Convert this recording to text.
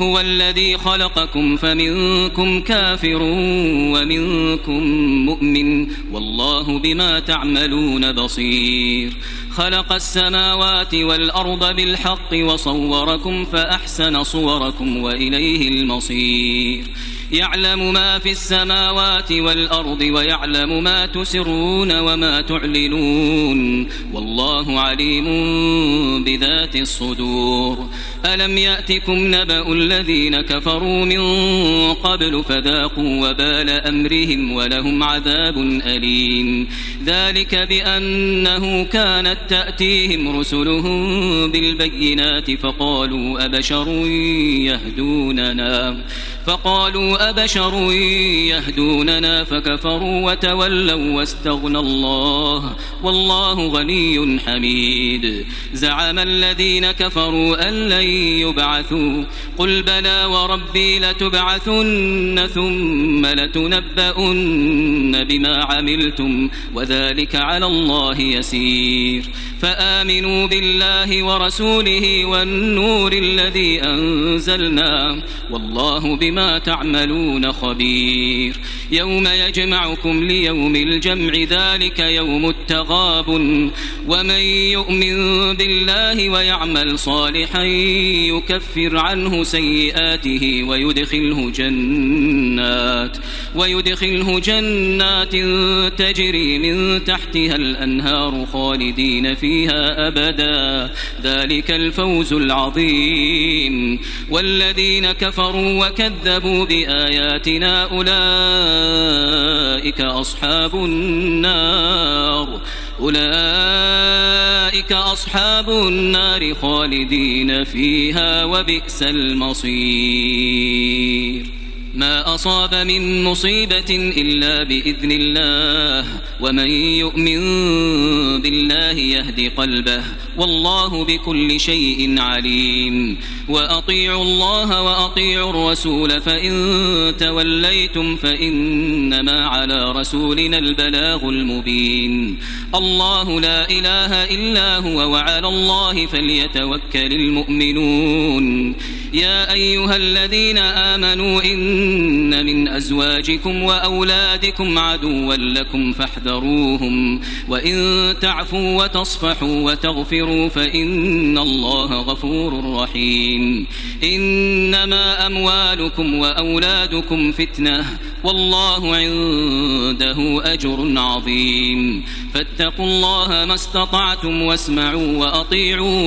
هو الذي خلقكم فمنكم كافر ومنكم مؤمن والله بما تعملون بصير. خلق السماوات والأرض بالحق وصوركم فأحسن صوركم وإليه المصير. يعلم ما في السماوات والأرض ويعلم ما تسرون وما تعلنون. والله عليم بذات الصدور. ألم يأتكم نبأ الذين كفروا من قبل فذاقوا وبال أمرهم ولهم عذاب أليم. ذلك بأنه كانت تأتيهم رسلهم بالبينات فقالوا أبشر يهدوننا. فقالوا أبشر يهدوننا فكفروا وتولوا واستغنى الله. والله غني حميد. زعم الذين كفروا أن لن يبعثوا. قل بلى وربي لتبعثن ثم لتنبؤن بما عملتم وذلك على الله يسير. فآمنوا بالله ورسوله والنور الذي أنزلنا. والله بما تعملون خبير. يوم يجمعكم ليوم الجمع ذلك يوم التغاب. ومن يؤمن بالله ويعمل صالحا يكفر عنه سيئاته ويدخله جنات. ويدخله جنات تجري من تحتها الأنهار خالدين فيها أبدا. ذلك الفوز العظيم. والذين كفروا وكذبوا بآياتنا أولئك أصحاب النار. أولئك أصحاب النار خالدين فيها وبئس المصير. ما أصاب من مصيبة إلا بإذن الله ومن يؤمن بالله يهدي قلبه والله بكل شيء عليم. وأطيعوا الله وأطيعوا الرسول فإن توليتم فإنما على رسولنا البلاغ المبين. الله لا إله إلا هو وعلى الله فليتوكل المؤمنون. يا أيها الذين آمنوا إن من أزواجكم وأولادكم عدوا لكم فاحذروهم وإن تعفوا وتصفحوا وتغفروا فإن الله غفور رحيم إنما أموالكم وأولادكم فتنة والله عنده أجر عظيم فاتقوا الله ما استطعتم واسمعوا وأطيعوا